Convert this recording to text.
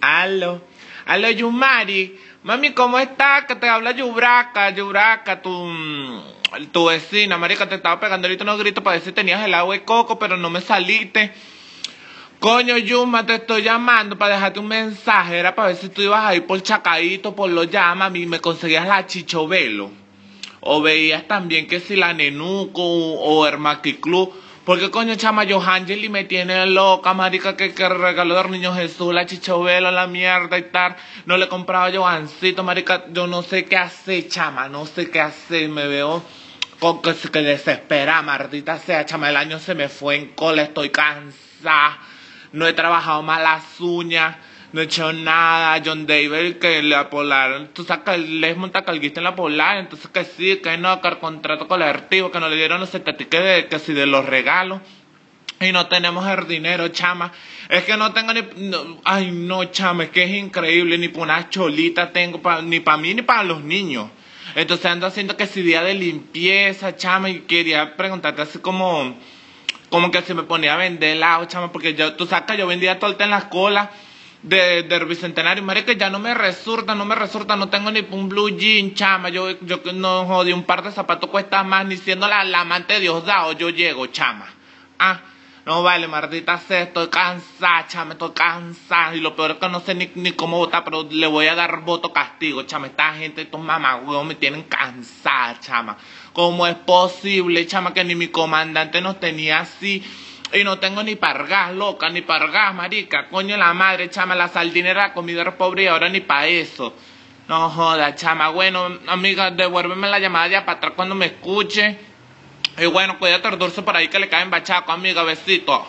Aló. Aló, Yumari. Mami, ¿cómo estás? Que te habla Yubraca, Yubraca, tu, mm, tu vecina. Marica, te estaba pegando ahorita unos gritos para ver si tenías el agua de coco, pero no me saliste. Coño, Yuma, te estoy llamando para dejarte un mensaje. Era para ver si tú ibas a ir por Chacaíto, por los llamas, y me conseguías la chichovelo. O veías también que si la Nenuco o Hermaki Club. Porque coño, chama, Johangeli me tiene loca, marica, que, que regaló del niño Jesús, la chichovelo, la mierda y tal. No le compraba a Johancito, marica, yo no sé qué hacer, chama, no sé qué hacer, me veo con que, que desespera, maldita sea, chama, el año se me fue en cola, estoy cansada, no he trabajado más las uñas, no he hecho nada, John David que le apolaron, tú sacas les calguista en la polar, entonces que sí, que no, que el contrato colectivo, que no le dieron los estatiques de, que si de los regalos. Y no tenemos el dinero, chama. Es que no tengo ni... ay, no, chama, es que es increíble. Ni para una cholita tengo, ni para mí ni para los niños. Entonces ando haciendo que si día de limpieza, chama, y quería preguntarte así como... Como que se me ponía a vender helado, chama, porque yo, tú sacas, yo vendía torta en las colas de, del bicentenario, marica, ya no me resulta, no me resulta, no tengo ni un blue jean, chama, yo, yo no jodí, un par de zapatos cuesta más, ni siendo la, la amante de Diosdado, yo llego, chama. Ah, no vale, maldita sea, estoy cansada, chama, estoy cansada, y lo peor es que no sé ni, ni cómo votar, pero le voy a dar voto castigo, chama, esta gente, estos mamagüeos me tienen cansada, chama. ¿Cómo es posible, chama, que ni mi comandante nos tenía así? Y no tengo ni pargas, loca, ni pargas, marica. Coño la madre, chama, la sardinera, la comida pobre y ahora ni pa' eso. No joda, chama. Bueno, amiga, devuélveme la llamada ya para atrás cuando me escuche. Y bueno, cuídate el dulce por ahí que le caen bachaco, amiga. Besito.